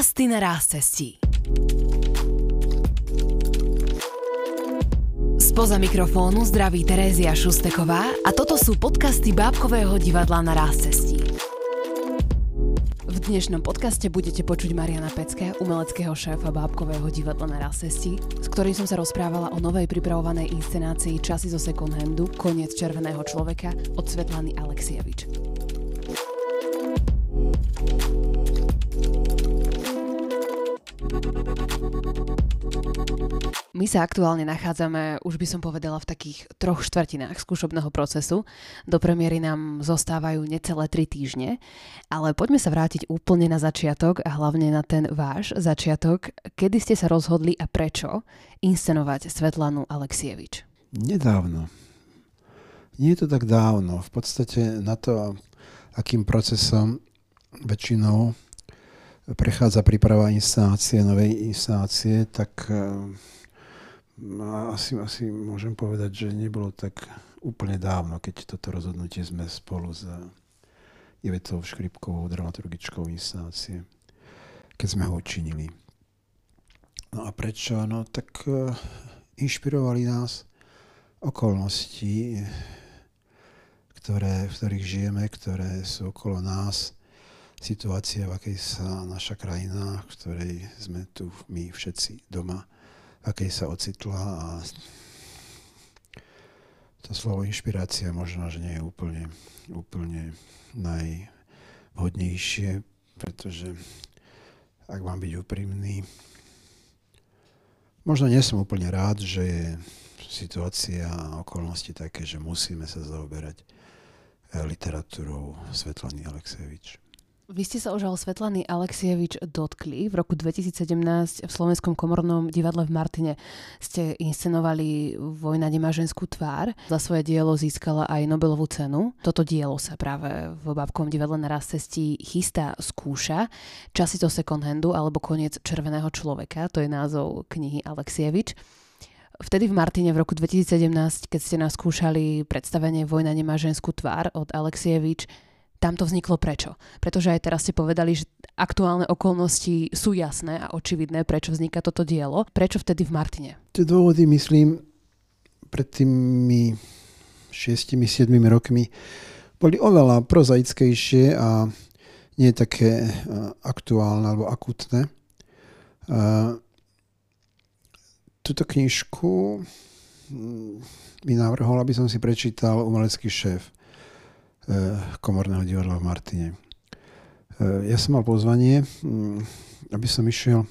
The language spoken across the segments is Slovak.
Podcasty na cestí. Spoza mikrofónu zdraví Terézia Šusteková a toto sú podcasty Bábkového divadla na cestí. V dnešnom podcaste budete počuť Mariana Pecké, umeleckého šéfa Bábkového divadla na ráz cestí, s ktorým som sa rozprávala o novej pripravovanej inscenácii Časy zo second handu Koniec červeného človeka od Svetlany Alexievič. My sa aktuálne nachádzame, už by som povedala, v takých troch štvrtinách skúšobného procesu. Do premiéry nám zostávajú necelé tri týždne, ale poďme sa vrátiť úplne na začiatok a hlavne na ten váš začiatok. Kedy ste sa rozhodli a prečo inscenovať Svetlanu Alexievič? Nedávno. Nie je to tak dávno. V podstate na to, akým procesom väčšinou prechádza príprava inscenácie, novej inscenácie, tak asi, asi môžem povedať, že nebolo tak úplne dávno, keď toto rozhodnutie sme spolu s Ivetou Škripkovou, dramaturgičkou inscenácie, keď sme ho učinili. No a prečo? No tak uh, inšpirovali nás okolnosti, ktoré, v ktorých žijeme, ktoré sú okolo nás, situácia, v akej sa naša krajina, v ktorej sme tu my všetci doma, akej sa ocitla a to slovo inšpirácia možno, že nie je úplne, úplne najvhodnejšie, pretože ak mám byť úprimný, možno nie som úplne rád, že je situácia a okolnosti také, že musíme sa zaoberať literatúrou Svetlany Alexejevič. Vy ste sa už o Svetlany Alexievič dotkli. V roku 2017 v Slovenskom komornom divadle v Martine ste inscenovali Vojna nemá ženskú tvár. Za svoje dielo získala aj Nobelovú cenu. Toto dielo sa práve v Babkom divadle na raz cestí chystá skúša. Časy to second handu alebo Koniec červeného človeka. To je názov knihy Alexievič. Vtedy v Martine v roku 2017, keď ste nás skúšali predstavenie Vojna nemá ženskú tvár od Alexievič, tam to vzniklo prečo? Pretože aj teraz ste povedali, že aktuálne okolnosti sú jasné a očividné, prečo vzniká toto dielo. Prečo vtedy v Martine? Tie dôvody, myslím, pred tými 6-7 rokmi boli oveľa prozaickejšie a nie také e, aktuálne alebo akutné. E, Tuto knižku mm, mi navrhol, aby som si prečítal umelecký šéf komorného divadla v Martine. Eh, ja som mal pozvanie, mm, aby som išiel,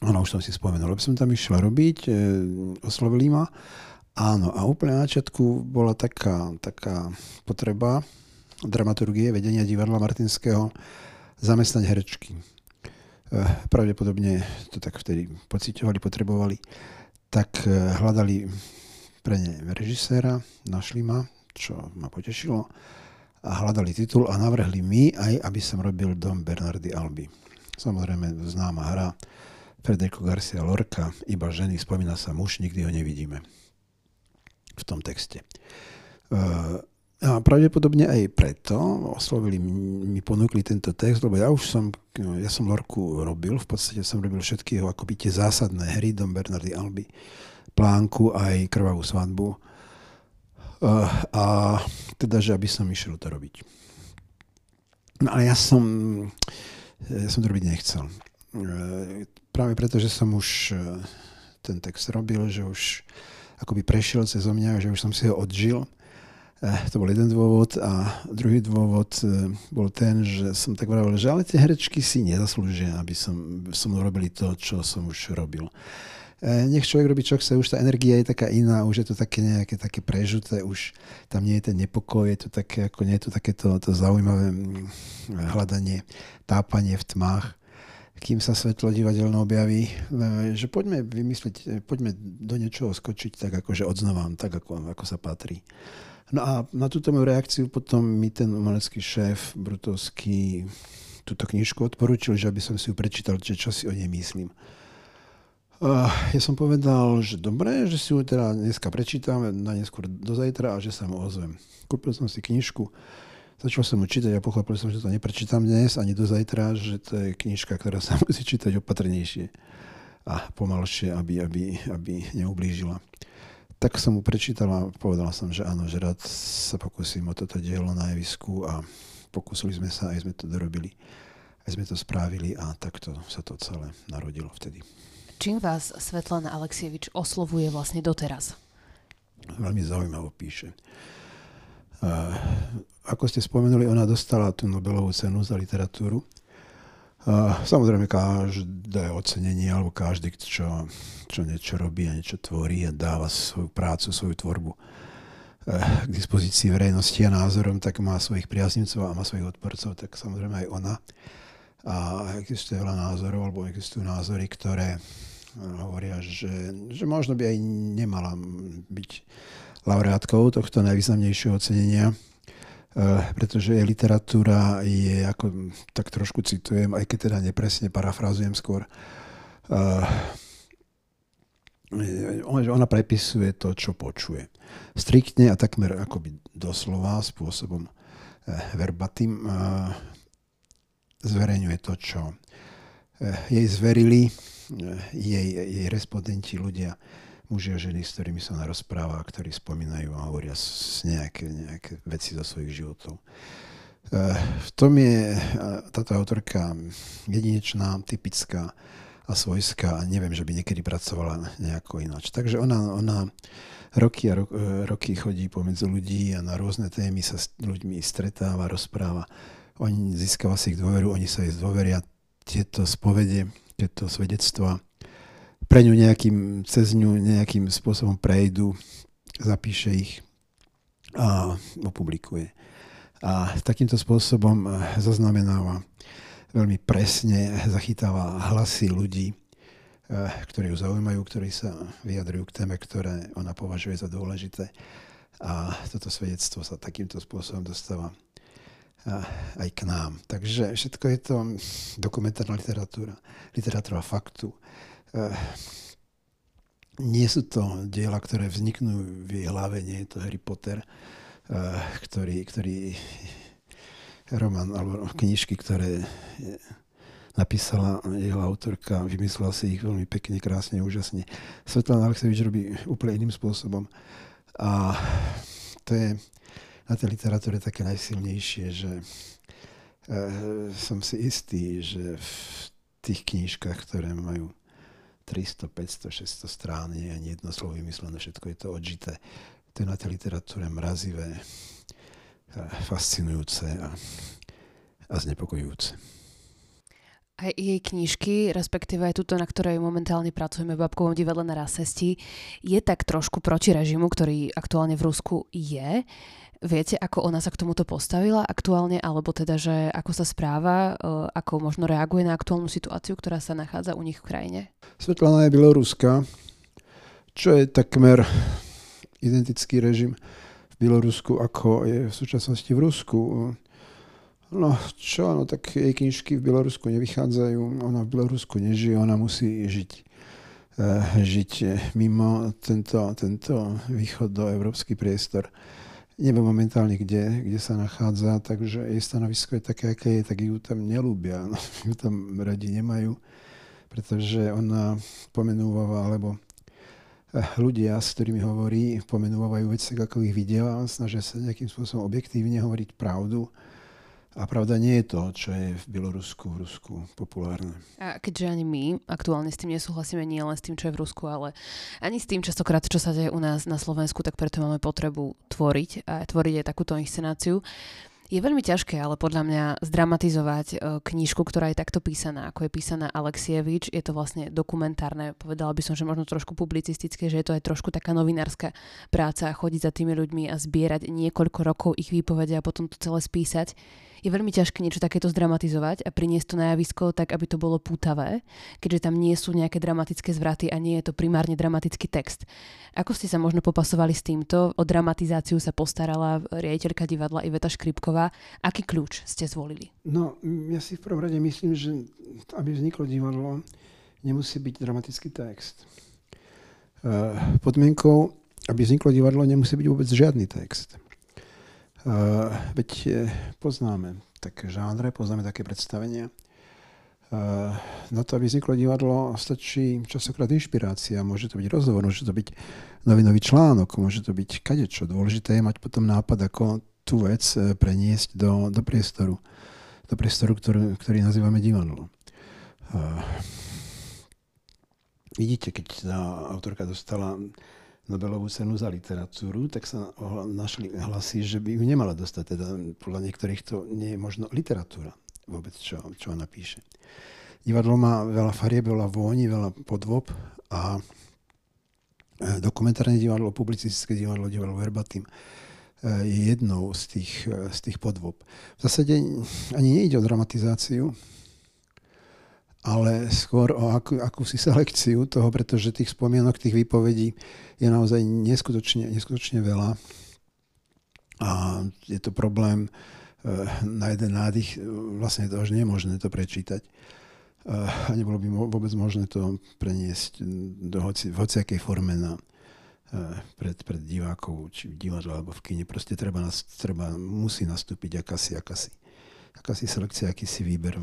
áno, už som si spomenul, aby som tam išiel robiť, eh, oslovili ma. Áno, a úplne na začiatku bola taká, taká potreba dramaturgie, vedenia divadla Martinského zamestnať herečky. Pravdepodobne to tak vtedy pocitovali, potrebovali. Tak hľadali pre ne režiséra, našli ma, čo ma potešilo. A hľadali titul a navrhli mi aj, aby som robil Dom Bernardy Alby. Samozrejme známa hra Federico Garcia Lorca, iba ženy, spomína sa muž, nikdy ho nevidíme v tom texte. A pravdepodobne aj preto oslovili, mi ponúkli tento text, lebo ja už som, ja som Lorku robil, v podstate som robil všetky jeho akoby tie zásadné hry, Dom Bernardy Alby, Plánku aj Krvavú svadbu a teda, že aby som išiel to robiť. No ale ja som, ja som to robiť nechcel. Uh, práve preto, že som už ten text robil, že už akoby prešiel cez mňa, že už som si ho odžil. To bol jeden dôvod a druhý dôvod bol ten, že som tak vravil, že ale tie herečky si nezaslúžia, aby som, som urobili to, čo som už robil. E, nech človek robí, čo chce, už tá energia je taká iná, už je to také nejaké také prežuté, už tam nie je ten nepokoj, je to také, ako nie je to takéto to zaujímavé mm, hľadanie, tápanie v tmách, kým sa svetlo divadelné objaví, e, že poďme vymyslieť, e, poďme do niečoho skočiť tak akože odznova, tak ako, ako sa patrí. No a na túto moju reakciu potom mi ten umelecký šéf Brutovský túto knižku odporučil, že aby som si ju prečítal, že čo si o nej myslím. Uh, ja som povedal, že dobre, že si ju teda dneska prečítam na neskôr do zajtra a že sa mu ozvem. Kúpil som si knižku, Začal som mu čítať a pochopil som, že to neprečítam dnes ani do zajtra, že to je knižka, ktorá sa musí čítať opatrnejšie a pomalšie, aby, aby, aby neublížila. Tak som mu prečítal a povedal som, že áno, že rád sa pokúsim o toto dielo na javisku a pokúsili sme sa, aj sme to dorobili, aj sme to spravili a takto sa to celé narodilo vtedy. Čím vás Svetlana Aleksievič oslovuje vlastne doteraz? Veľmi zaujímavo píše. Ako ste spomenuli, ona dostala tú Nobelovú cenu za literatúru. Samozrejme, každé ocenenie, alebo každý, čo, čo niečo robí a niečo tvorí a dáva svoju prácu, svoju tvorbu eh, k dispozícii verejnosti a názorom, tak má svojich priaznivcov a má svojich odporcov, tak samozrejme aj ona. A existuje veľa názorov, alebo existujú názory, ktoré hovoria, že, že možno by aj nemala byť laureátkou tohto najvýznamnejšieho ocenenia, eh, pretože jej literatúra je, ako tak trošku citujem, aj keď teda nepresne parafrazujem skôr, eh, ona prepisuje to, čo počuje. Striktne a takmer akoby doslova spôsobom eh, verbatim zverejňuje to, čo jej zverili jej, jej respondenti, ľudia, muži a ženy, s ktorými sa ona rozpráva, ktorí spomínajú a hovoria nejaké, nejaké veci zo svojich životov. Eh, v tom je eh, táto autorka jedinečná, typická a svojská neviem, že by niekedy pracovala nejako ináč. Takže ona, ona roky a ro, eh, roky chodí pomedzi ľudí a na rôzne témy sa s ľuďmi stretáva, rozpráva. Oni získava si ich dôveru, oni sa jej zdôveria. Tieto spovede, tieto svedectva pre ňu nejakým, cez ňu nejakým spôsobom prejdu, zapíše ich a opublikuje. A takýmto spôsobom eh, zaznamenáva veľmi presne, zachytáva hlasy ľudí, eh, ktorí ju zaujímajú, ktorí sa vyjadrujú k téme, ktoré ona považuje za dôležité. A toto svedectvo sa takýmto spôsobom dostáva aj k nám. Takže všetko je to dokumentárna literatúra, literatúra faktu, Eh, nie sú to diela, ktoré vzniknú v jej hlave, nie je to Harry Potter, eh, ktorý, ktorý román alebo knižky, ktoré napísala jeho autorka, vymyslela si ich veľmi pekne, krásne, úžasne. Svetlana Aleksevič robí úplne iným spôsobom. A to je na tej literatúre také najsilnejšie, že e, som si istý, že v tých knižkách, ktoré majú 300, 500, 600 strán, nie je ani jedno slovo vymyslené, všetko je to odžité. To je na tej literatúre mrazivé, fascinujúce a, a znepokojujúce. Aj jej knižky, respektíve aj tuto, na ktorej momentálne pracujeme v Babkovom divadle na Rasesti, je tak trošku proti režimu, ktorý aktuálne v Rusku je. Viete, ako ona sa k tomuto postavila aktuálne, alebo teda, že ako sa správa, e, ako možno reaguje na aktuálnu situáciu, ktorá sa nachádza u nich v krajine? Svetlana je Bieloruska, čo je takmer identický režim v Bielorusku, ako je v súčasnosti v Rusku. No čo, no tak jej knižky v Bielorusku nevychádzajú, ona v Bielorusku nežije, ona musí žiť e, žiť mimo tento, tento východ do európsky priestor neviem momentálne, kde, kde sa nachádza, takže jej stanovisko je také, aké je, tak ju tam nelúbia, no, ju tam radi nemajú, pretože ona pomenúva, alebo eh, ľudia, s ktorými hovorí, pomenúvajú veci, ako ich videl a snažia sa nejakým spôsobom objektívne hovoriť pravdu a pravda nie je to, čo je v Bielorusku, v Rusku populárne. A keďže ani my aktuálne s tým nesúhlasíme nie len s tým, čo je v Rusku, ale ani s tým častokrát, čo sa deje u nás na Slovensku, tak preto máme potrebu tvoriť a tvoriť aj takúto inscenáciu. Je veľmi ťažké, ale podľa mňa zdramatizovať e, knižku, ktorá je takto písaná, ako je písaná Alexievič. Je to vlastne dokumentárne, povedala by som, že možno trošku publicistické, že je to aj trošku taká novinárska práca, chodiť za tými ľuďmi a zbierať niekoľko rokov ich výpovede a potom to celé spísať je veľmi ťažké niečo takéto zdramatizovať a priniesť to na javisko tak, aby to bolo pútavé, keďže tam nie sú nejaké dramatické zvraty a nie je to primárne dramatický text. Ako ste sa možno popasovali s týmto? O dramatizáciu sa postarala riaditeľka divadla Iveta Škripková. Aký kľúč ste zvolili? No, ja si v prvom rade myslím, že aby vzniklo divadlo, nemusí byť dramatický text. Uh, podmienkou, aby vzniklo divadlo, nemusí byť vôbec žiadny text. Veď poznáme také žánre, poznáme také predstavenia. Na to, aby vzniklo divadlo, stačí časokrát inšpirácia. Môže to byť rozhovor, môže to byť novinový článok, môže to byť kadečo. Dôležité je mať potom nápad, ako tú vec preniesť do, do priestoru. Do priestoru, ktorý, ktorý nazývame divadlo. Vidíte, keď tá autorka dostala Nobelovú cenu za literatúru, tak sa našli hlasy, že by ju nemala dostať. Teda podľa niektorých to nie je možno literatúra vôbec, čo, čo ona píše. Divadlo má veľa farieb, veľa vôni, veľa podvob a e, dokumentárne divadlo, publicistické divadlo, divadlo verbatim e, je jednou z tých, e, z tých podvob. V zásade ani nejde o dramatizáciu, ale skôr o akú, akúsi selekciu toho, pretože tých spomienok, tých výpovedí je naozaj neskutočne, neskutočne veľa. A je to problém eh, na jeden nádych, vlastne to až nemožné to prečítať. Eh, a nebolo by vôbec možné to preniesť do hoci, v hociakej forme na, eh, pred, pred divákov, či v divadle alebo v kine. Proste treba, treba musí nastúpiť akási, akási akási selekcia, akýsi výber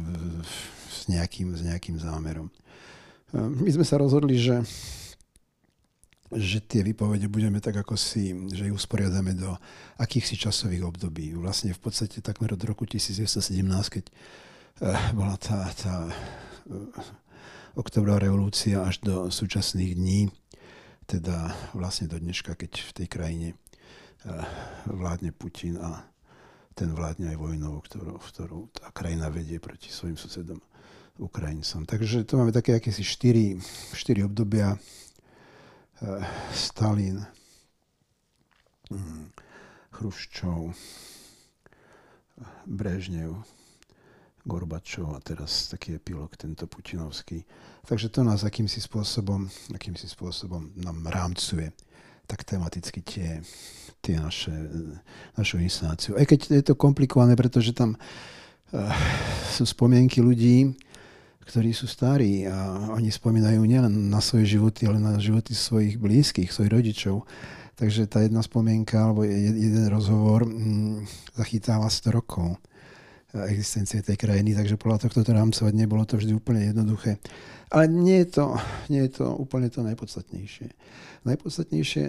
s, nejakým, s nejakým zámerom. Ehm, my sme sa rozhodli, že, že tie výpovede budeme tak ako si, že ich usporiadame do akýchsi časových období. Vlastne v podstate takmer od roku 1917, keď eh, bola tá, tá eh, oktobrová revolúcia až do súčasných dní, teda vlastne do dneška, keď v tej krajine eh, vládne Putin a ten vládne aj vojnou, ktorú, ktorú tá krajina vedie proti svojim susedom Ukrajincom. Takže tu máme také akési štyri, štyri obdobia. Uh, Stalin, um, Chruščov, Brežnev, Gorbačov a teraz taký epilog tento putinovský. Takže to nás akýmsi spôsobom, akýmsi spôsobom nám rámcuje tak tematicky tie, tie naše, našu inscenáciu. Aj keď je to komplikované, pretože tam uh, sú spomienky ľudí, ktorí sú starí a oni spomínajú nielen na svoje životy, ale na životy svojich blízkych, svojich rodičov. Takže tá jedna spomienka alebo jeden rozhovor hm, zachytáva 100 rokov existencie tej krajiny, takže podľa tohto to rámcovať nebolo to vždy úplne jednoduché. Ale nie je to, nie je to úplne to najpodstatnejšie. Najpodstatnejšie,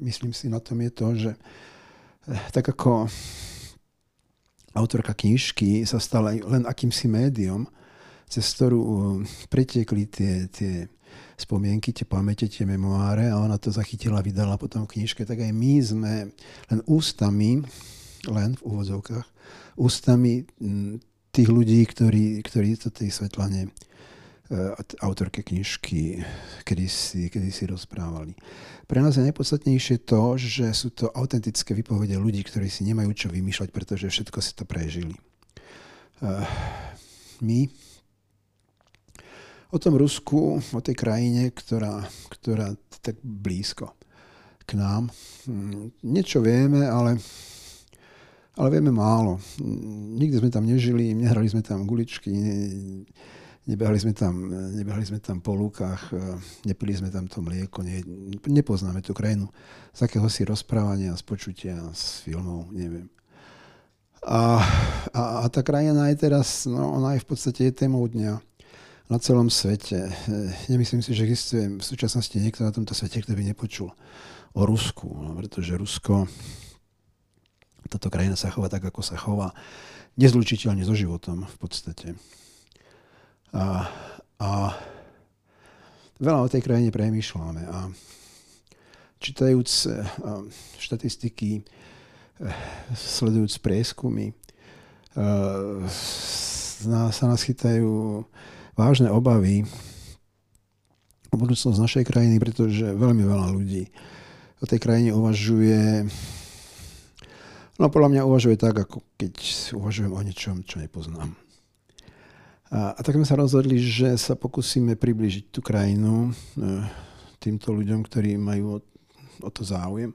myslím si, na tom je to, že eh, tak ako autorka knižky sa stala len akýmsi médium, cez ktorú eh, pretiekli tie, tie spomienky, tie pamäte, tie memoáre a ona to zachytila, vydala potom v knižke, tak aj my sme len ústami, len v úvodzovkách, ústami tých ľudí, ktorí, ktorí to tej Svetlane e, autorke knižky kedy si, rozprávali. Pre nás je najpodstatnejšie to, že sú to autentické vypovede ľudí, ktorí si nemajú čo vymýšľať, pretože všetko si to prežili. E, my o tom Rusku, o tej krajine, ktorá, ktorá tak blízko k nám, niečo vieme, ale ale vieme málo. Nikdy sme tam nežili, nehrali sme tam guličky, ne, nebehali sme tam, nebehali sme tam po lúkach, nepili sme tam to mlieko, ne, nepoznáme tú krajinu z akého si rozprávania, z počutia, z filmov, neviem. A, a, a tá krajina je teraz, no ona je v podstate je témou dňa na celom svete. Nemyslím si, že existuje v súčasnosti niekto na tomto svete, kto by nepočul o Rusku, no, pretože Rusko táto krajina sa chová tak, ako sa chová, nezlučiteľne so životom v podstate. A, a veľa o tej krajine premýšľame a čítajúc e, štatistiky, e, sledujúc prieskumy, sa nás chytajú vážne obavy o budúcnosť našej krajiny, pretože veľmi veľa ľudí o tej krajine uvažuje No podľa mňa uvažuje tak, ako keď uvažujem o niečom, čo nepoznám. A, a tak sme sa rozhodli, že sa pokúsime približiť tú krajinu e, týmto ľuďom, ktorí majú o, o to záujem.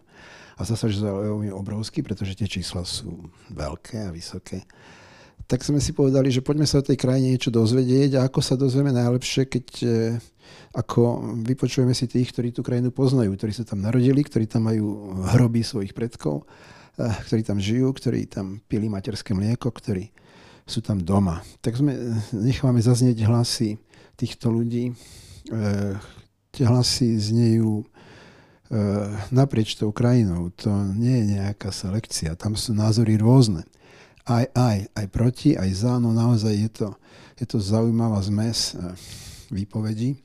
A zase, že záujem je obrovský, pretože tie čísla sú veľké a vysoké. Tak sme si povedali, že poďme sa o tej krajine niečo dozvedieť a ako sa dozvieme najlepšie, keď e, ako vypočujeme si tých, ktorí tú krajinu poznajú, ktorí sa tam narodili, ktorí tam majú hroby svojich predkov ktorí tam žijú, ktorí tam pili materské mlieko, ktorí sú tam doma. Tak sme, nechávame zaznieť hlasy týchto ľudí. Tie hlasy znejú naprieč tou krajinou. To nie je nejaká selekcia. Tam sú názory rôzne. Aj, aj, aj proti, aj za. No naozaj je to, je to zaujímavá zmes výpovedí.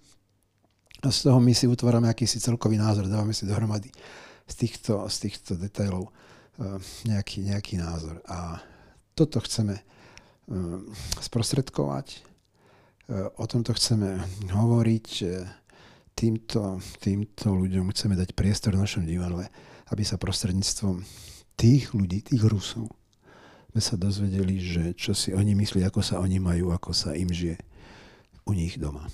A z toho my si utvárame akýsi celkový názor, dávame si dohromady z týchto, z týchto detailov nejaký, nejaký názor. A toto chceme sprostredkovať, o tomto chceme hovoriť, týmto, týmto ľuďom chceme dať priestor v našom divadle, aby sa prostredníctvom tých ľudí, tých Rusov, sme sa dozvedeli, že čo si oni myslí, ako sa oni majú, ako sa im žije u nich doma.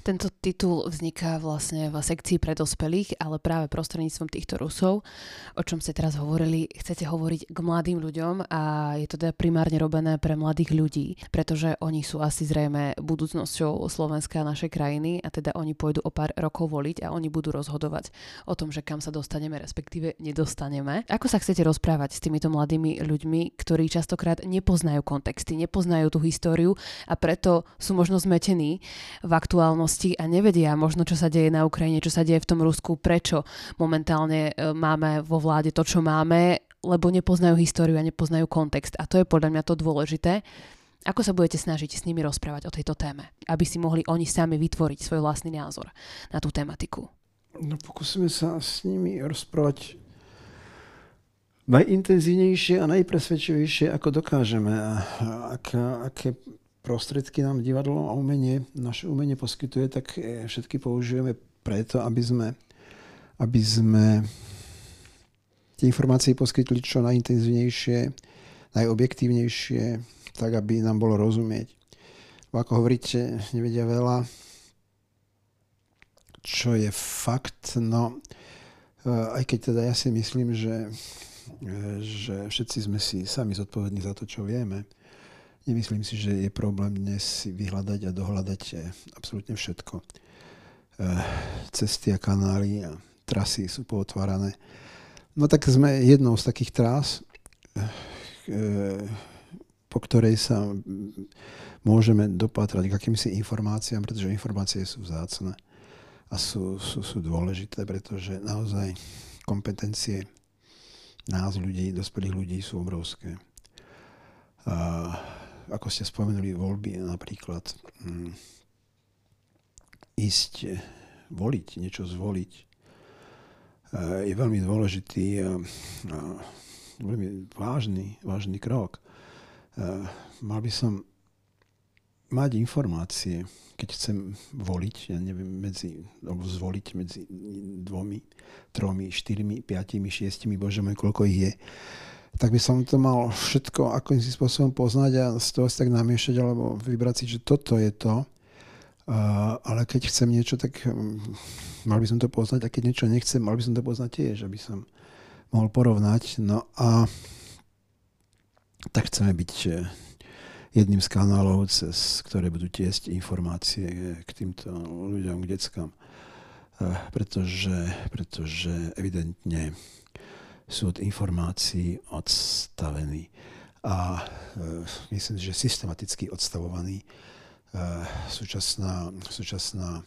Tento titul vzniká vlastne v sekcii pre dospelých, ale práve prostredníctvom týchto Rusov, o čom ste teraz hovorili, chcete hovoriť k mladým ľuďom a je to teda primárne robené pre mladých ľudí, pretože oni sú asi zrejme budúcnosťou Slovenska a našej krajiny a teda oni pôjdu o pár rokov voliť a oni budú rozhodovať o tom, že kam sa dostaneme, respektíve nedostaneme. Ako sa chcete rozprávať s týmito mladými ľuďmi, ktorí častokrát nepoznajú kontexty, nepoznajú tú históriu a preto sú možno zmetení v aktuálnosti vedomosti a nevedia možno, čo sa deje na Ukrajine, čo sa deje v tom Rusku, prečo momentálne e, máme vo vláde to, čo máme, lebo nepoznajú históriu a nepoznajú kontext. A to je podľa mňa to dôležité. Ako sa budete snažiť s nimi rozprávať o tejto téme, aby si mohli oni sami vytvoriť svoj vlastný názor na tú tematiku? No pokúsime sa s nimi rozprávať najintenzívnejšie a najpresvedčivejšie, ako dokážeme. A ak, aké prostriedky nám divadlo a umenie, naše umenie poskytuje, tak e, všetky použijeme preto, aby sme, aby sme tie informácie poskytli čo najintenzívnejšie, najobjektívnejšie, tak aby nám bolo rozumieť. Ako hovoríte, nevedia veľa. Čo je fakt? No, e, aj keď teda ja si myslím, že, e, že všetci sme si sami zodpovední za to, čo vieme, Nemyslím si, že je problém dnes vyhľadať a dohľadať eh, absolútne všetko. Eh, cesty a kanály a trasy sú pootvárané. No tak sme jednou z takých trás, eh, po ktorej sa môžeme dopatrať k akýmsi informáciám, pretože informácie sú vzácne a sú, sú, sú dôležité, pretože naozaj kompetencie nás ľudí, dospelých ľudí sú obrovské. A ako ste spomenuli, voľby napríklad hm, ísť voliť, niečo zvoliť, eh, je veľmi dôležitý a veľmi vážny, vážny krok. Eh, mal by som mať informácie, keď chcem voliť, ja neviem, medzi, alebo zvoliť medzi dvomi, tromi, štyrmi, piatimi, šiestimi, bože môj, koľko ich je, tak by som to mal všetko akým si spôsobom poznať a z toho si tak namiešať alebo vybrať si, že toto je to. Uh, ale keď chcem niečo, tak um, mal by som to poznať a keď niečo nechcem, mal by som to poznať tiež, aby som mohol porovnať. No a tak chceme byť jedným z kanálov, cez ktoré budú tiesť informácie k týmto ľuďom, k deckám. Uh, pretože, pretože evidentne sú od informácií odstavení a e, myslím, že systematicky odstavovaní. E, súčasná, súčasná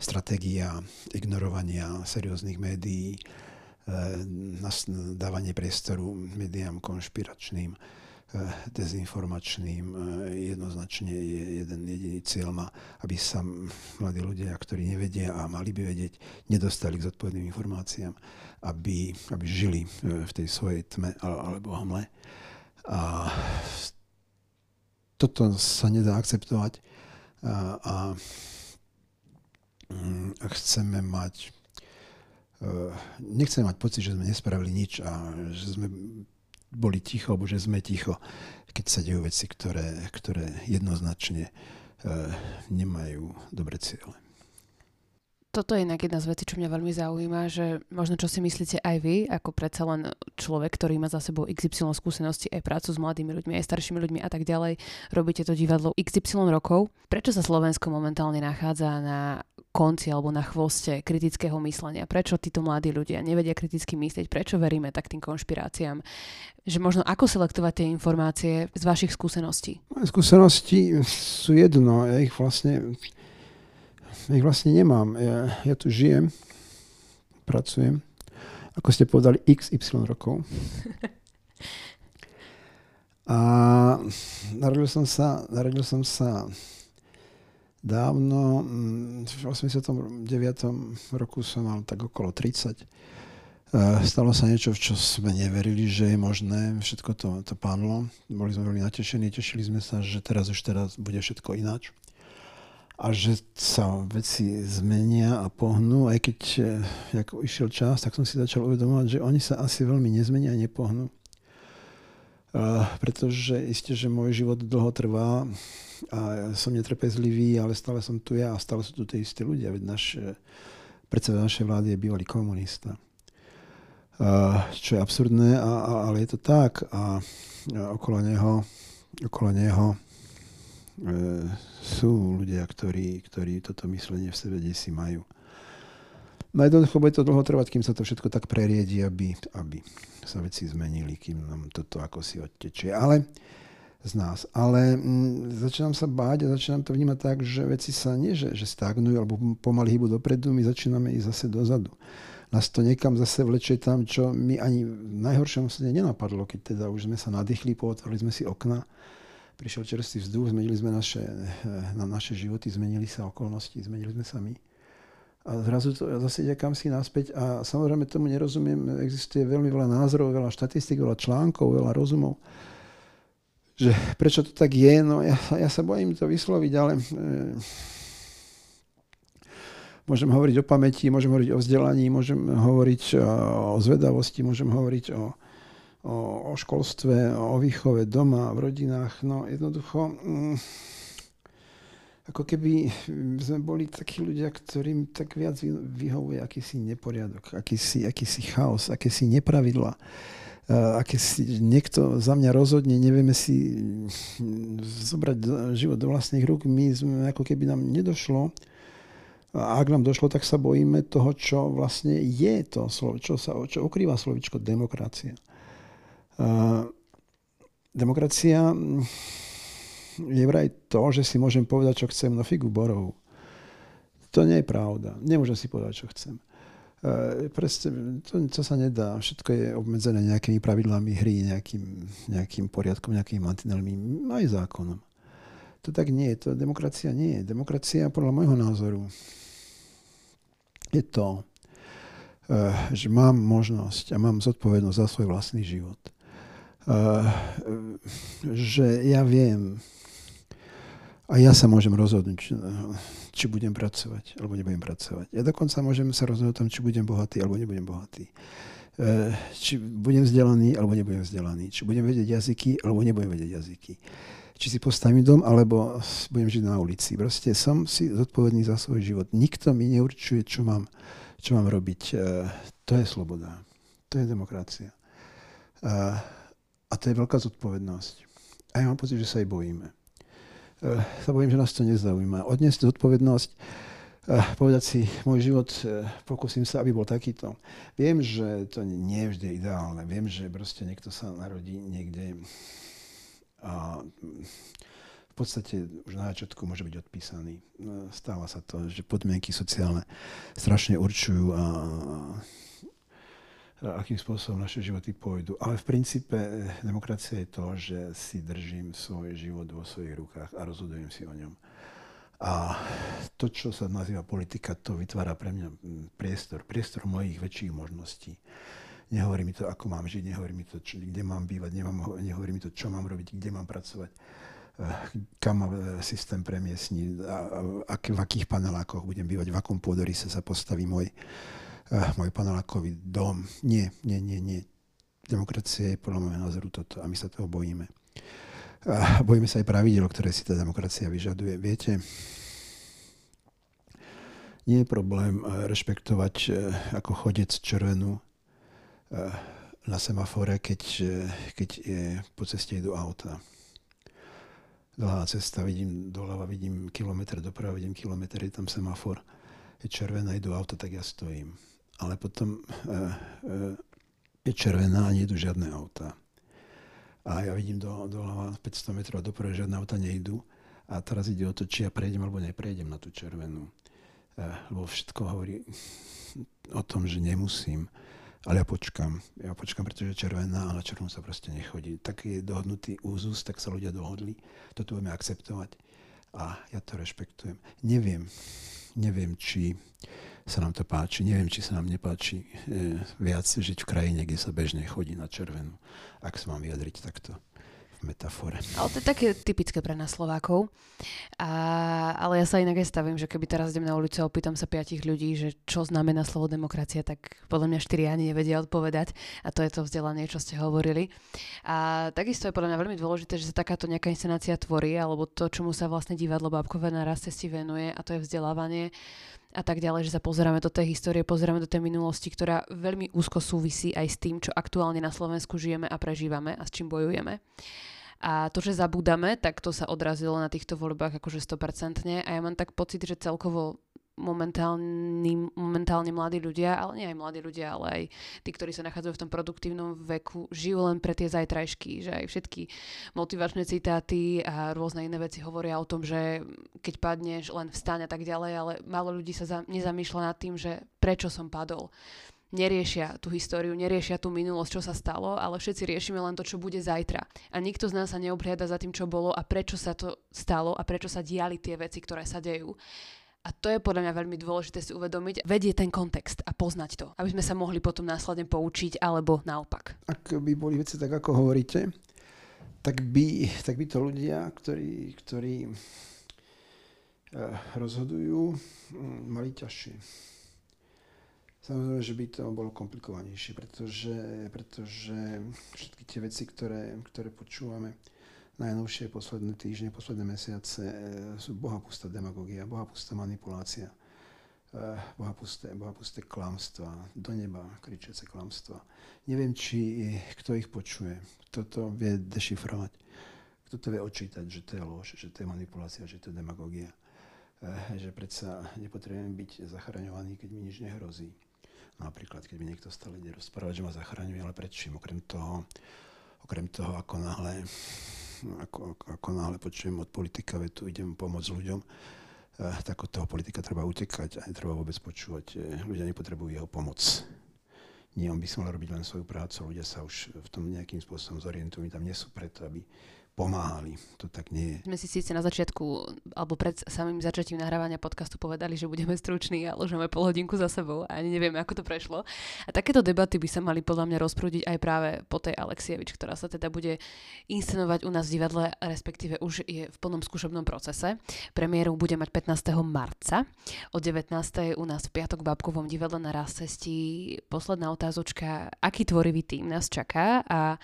stratégia ignorovania serióznych médií, e, dávanie priestoru médiám konšpiračným, dezinformačným. Eh, jednoznačne je jeden jediný cieľ má, aby sa mladí ľudia, ktorí nevedia a mali by vedieť, nedostali k zodpovedným informáciám, aby, aby žili eh, v tej svojej tme alebo hamle. A toto sa nedá akceptovať a, a, mm, a chceme mať nechceme mať pocit, že sme nespravili nič a že sme boli ticho, alebo že sme ticho, keď sa dejú veci, ktoré, ktoré jednoznačne e, nemajú dobre ciele. Toto je inak jedna z vecí, čo mňa veľmi zaujíma, že možno čo si myslíte aj vy, ako predsa len človek, ktorý má za sebou XY skúsenosti, aj prácu s mladými ľuďmi, aj staršími ľuďmi a tak ďalej, robíte to divadlo XY rokov. Prečo sa Slovensko momentálne nachádza na konci alebo na chvoste kritického myslenia. Prečo títo mladí ľudia nevedia kriticky myslieť? Prečo veríme tak tým konšpiráciám? Že možno ako selektovať tie informácie z vašich skúseností? Moje skúsenosti sú jedno. Ja ich vlastne, ja ich vlastne nemám. Ja, ja tu žijem, pracujem. Ako ste povedali, XY rokov. A narodil som sa, narodil som sa dávno, mm, v 89. roku som mal tak okolo 30. Stalo sa niečo, v čo sme neverili, že je možné. Všetko to, to padlo. Boli sme veľmi natešení, tešili sme sa, že teraz už teraz bude všetko ináč. A že sa veci zmenia a pohnú, aj keď eh, ako išiel čas, tak som si začal uvedomovať, že oni sa asi veľmi nezmenia a nepohnú pretože isté, že môj život dlho trvá a som netrpezlivý, ale stále som tu ja a stále sú tu tie isté ľudia. Veď náš predseda našej vlády je bývalý komunista. čo je absurdné, ale je to tak. A, a okolo neho, okolo neho e, sú ľudia, ktorí, ktorí toto myslenie v sebe desi majú. No jednoducho bude to dlho trvať, kým sa to všetko tak preriedi, aby, aby sa veci zmenili, kým nám toto ako si odtečie. Ale z nás. Ale m, mm, začínam sa báť a začínam to vnímať tak, že veci sa nie, že, že stagnujú alebo pomaly hýbu dopredu, my začíname ísť zase dozadu. Nás to niekam zase vlečie tam, čo mi ani v najhoršom svete nenapadlo, keď teda už sme sa nadýchli, pootvorili sme si okna, prišiel čerstvý vzduch, zmenili sme naše, eh, na naše životy, zmenili sa okolnosti, zmenili sme sa my a zrazu to zase ide kam si naspäť a samozrejme tomu nerozumiem, existuje veľmi veľa názorov, veľa štatistik, veľa článkov, veľa rozumov, že prečo to tak je, no ja, ja sa bojím to vysloviť, ale e, môžem hovoriť o pamäti, môžem hovoriť o vzdelaní, môžem hovoriť o, o zvedavosti, môžem hovoriť o, o, o školstve, o výchove doma, v rodinách, no jednoducho... Mm, ako keby sme boli takí ľudia, ktorým tak viac vyhovuje akýsi neporiadok, akýsi, akýsi chaos, akési nepravidla. Aké si niekto za mňa rozhodne, nevieme si zobrať život do vlastných rúk, my sme ako keby nám nedošlo, a ak nám došlo, tak sa bojíme toho, čo vlastne je to čo, sa, čo ukrýva slovičko demokracia. Demokracia je vraj to, že si môžem povedať, čo chcem, no figu borov. To nie je pravda. Nemôžem si povedať, čo chcem. E, Preste, to, to sa nedá. Všetko je obmedzené nejakými pravidlami hry, nejakým, nejakým poriadkom, nejakými mantinelmi, aj zákonom. To tak nie je. To demokracia nie je. Demokracia podľa môjho názoru je to, e, že mám možnosť a mám zodpovednosť za svoj vlastný život. E, že ja viem, a ja sa môžem rozhodnúť, či budem pracovať, alebo nebudem pracovať. Ja dokonca môžem sa rozhodnúť tom, či budem bohatý, alebo nebudem bohatý. E, či budem vzdelaný, alebo nebudem vzdelaný. Či budem vedieť jazyky, alebo nebudem vedieť jazyky. Či si postavím dom, alebo budem žiť na ulici. Proste som si zodpovedný za svoj život. Nikto mi neurčuje, čo mám, čo mám robiť. E, to je sloboda. To je demokracia. A to je veľká zodpovednosť. A ja mám pocit, že sa jej bojíme. Eh, sa bojím, že nás to nezaujíma. Odniesť zodpovednosť, eh, povedať si, môj život, eh, pokúsim sa, aby bol takýto. Viem, že to nie je vždy ideálne. Viem, že proste niekto sa narodí niekde a v podstate už na začiatku môže byť odpísaný. Stáva sa to, že podmienky sociálne strašne určujú a akým spôsobom naše životy pôjdu. Ale v princípe eh, demokracia je to, že si držím svoj život vo svojich rukách a rozhodujem si o ňom. A to, čo sa nazýva politika, to vytvára pre mňa priestor, priestor mojich väčších možností. Nehovorí mi to, ako mám žiť, nehovorí mi to, čo, kde mám bývať, nemám, nehovorí mi to, čo mám robiť, kde mám pracovať, eh, kam ma systém premiesní, a, a, a v akých panelákoch budem bývať, v akom pôdorise sa postaví môj, môj panelákový dom. Nie, nie, nie, nie. Demokracia je podľa môjho názoru toto a my sa toho bojíme. Uh, bojíme sa aj pravidel, ktoré si tá demokracia vyžaduje. Viete, nie je problém uh, rešpektovať uh, ako chodec červenú uh, na semafore, keď, keď je, po ceste idú auta. Dlhá cesta, vidím doľava, vidím kilometr doprava, vidím kilometr, je tam semafor je červená, idú auta, tak ja stojím. Ale potom e, e, je červená a nie idú žiadne auta. A ja vidím do, do 500 metrov doprve, žiadne auta nejdú. A teraz ide o to, či ja prejdem alebo neprejdem na tú červenú. E, lebo všetko hovorí o tom, že nemusím. Ale ja počkam. Ja počkam, pretože červená a na červenú sa proste nechodí. Tak je dohodnutý úzus, tak sa ľudia dohodli. Toto budeme akceptovať. A ja to rešpektujem. Neviem, neviem, či sa nám to páči. Neviem, či sa nám nepáči e, viac žiť v krajine, kde sa bežne chodí na červenú, ak sa mám vyjadriť takto metafore. Ale to je také typické pre nás Slovákov. A, ale ja sa inak aj stavím, že keby teraz idem na ulicu a opýtam sa piatich ľudí, že čo znamená slovo demokracia, tak podľa mňa štyri ani nevedia odpovedať. A to je to vzdelanie, čo ste hovorili. A takisto je podľa mňa veľmi dôležité, že sa takáto nejaká inscenácia tvorí, alebo to, čomu sa vlastne divadlo Bábkové na raz cesti venuje, a to je vzdelávanie a tak ďalej, že sa pozeráme do tej histórie, pozeráme do tej minulosti, ktorá veľmi úzko súvisí aj s tým, čo aktuálne na Slovensku žijeme a prežívame a s čím bojujeme. A to, že zabúdame, tak to sa odrazilo na týchto voľbách akože 100%. A ja mám tak pocit, že celkovo momentálni, momentálne mladí ľudia, ale nie aj mladí ľudia, ale aj tí, ktorí sa nachádzajú v tom produktívnom veku, žijú len pre tie zajtrajšky, že aj všetky motivačné citáty a rôzne iné veci hovoria o tom, že keď padneš, len vstaň a tak ďalej, ale málo ľudí sa za, nezamýšľa nad tým, že prečo som padol neriešia tú históriu, neriešia tú minulosť, čo sa stalo, ale všetci riešime len to, čo bude zajtra. A nikto z nás sa neobhliada za tým, čo bolo a prečo sa to stalo a prečo sa diali tie veci, ktoré sa dejú. A to je podľa mňa veľmi dôležité si uvedomiť, vedieť ten kontext a poznať to, aby sme sa mohli potom následne poučiť, alebo naopak. Ak by boli veci tak, ako hovoríte, tak by, tak by to ľudia, ktorí, ktorí eh, rozhodujú, hm, mali ťažšie. Samozrejme, že by to bolo komplikovanejšie, pretože, pretože všetky tie veci, ktoré, ktoré počúvame, najnovšie posledné týždne, posledné mesiace e, sú bohapustá demagogia, bohapustá manipulácia, e, bohapusté, bohapusté klamstva, do neba kričiace klamstva. Neviem, či kto ich počuje, kto to vie dešifrovať, kto to vie odčítať, že to je lož, že to je manipulácia, že to je demagogia. E, že predsa nepotrebujem byť zachraňovaný, keď mi nič nehrozí. Napríklad, keď mi niekto stále ide rozprávať, že ma zachraňuje, ale prečím? Okrem toho, okrem toho, ako náhle ako, ako, ako náhle počujem od politika vetu, idem pomôcť ľuďom, eh, tak od toho politika treba utekať a netreba vôbec počúvať. Eh, ľudia nepotrebujú jeho pomoc. Nie, on by si mal robiť len svoju prácu, ľudia sa už v tom nejakým spôsobom zorientujú, tam nie sú preto, aby pomáhali. To tak nie je. Sme si síce na začiatku, alebo pred samým začatím nahrávania podcastu povedali, že budeme struční a ložeme pol hodinku za sebou a ani nevieme, ako to prešlo. A takéto debaty by sa mali podľa mňa rozprúdiť aj práve po tej Alexievič, ktorá sa teda bude inscenovať u nás v divadle, respektíve už je v plnom skúšobnom procese. Premiéru bude mať 15. marca. O 19. u nás v piatok v Babkovom divadle na raz cestí. Posledná otázočka, aký tvorivý tým nás čaká a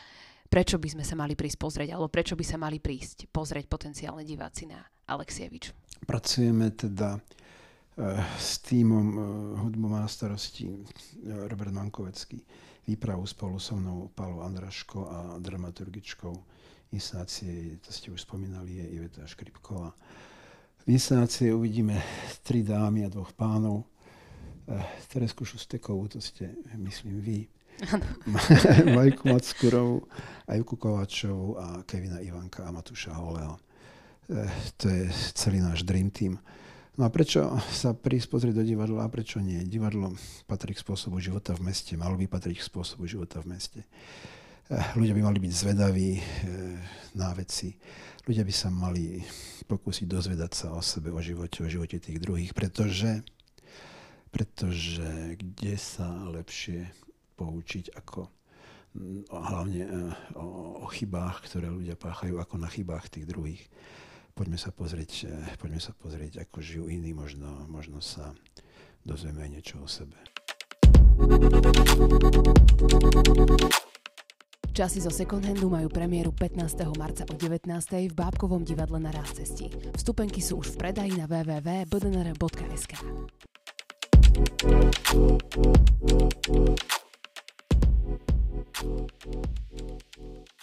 prečo by sme sa mali prísť pozrieť, alebo prečo by sa mali prísť pozrieť potenciálne diváci na Alexievič? Pracujeme teda e, s týmom e, hudbu má na starosti e, Robert Mankovecký. Výpravu spolu so mnou Palo Andraško a dramaturgičkou inscenácie, to ste už spomínali, je Iveta Škripková. V inscenácii uvidíme tri dámy a dvoch pánov. Teresku Šustekovú, to ste, myslím, vy. Majku Mackurovú, Ajku Kovačovú a Kevina Ivanka a Matúša Holeho. E, to je celý náš Dream Team. No a prečo sa prísť pozrieť do divadla a prečo nie? Divadlo patrí k spôsobu života v meste, malo by patriť k spôsobu života v meste. E, ľudia by mali byť zvedaví e, na veci. Ľudia by sa mali pokúsiť dozvedať sa o sebe, o živote, o živote tých druhých, pretože pretože kde sa lepšie poučiť ako mm, hlavne e, o, o chybách, ktoré ľudia páchajú, ako na chybách tých druhých. Poďme sa pozrieť, e, poďme sa pozrieť ako žijú iní, možno, možno sa dozvieme aj niečo o sebe. Časy zo second handu majú premiéru 15. marca o 19. v Bábkovom divadle na Rázcesti. Vstupenky sú už v predaji na www.bdnr.sk. Thank you.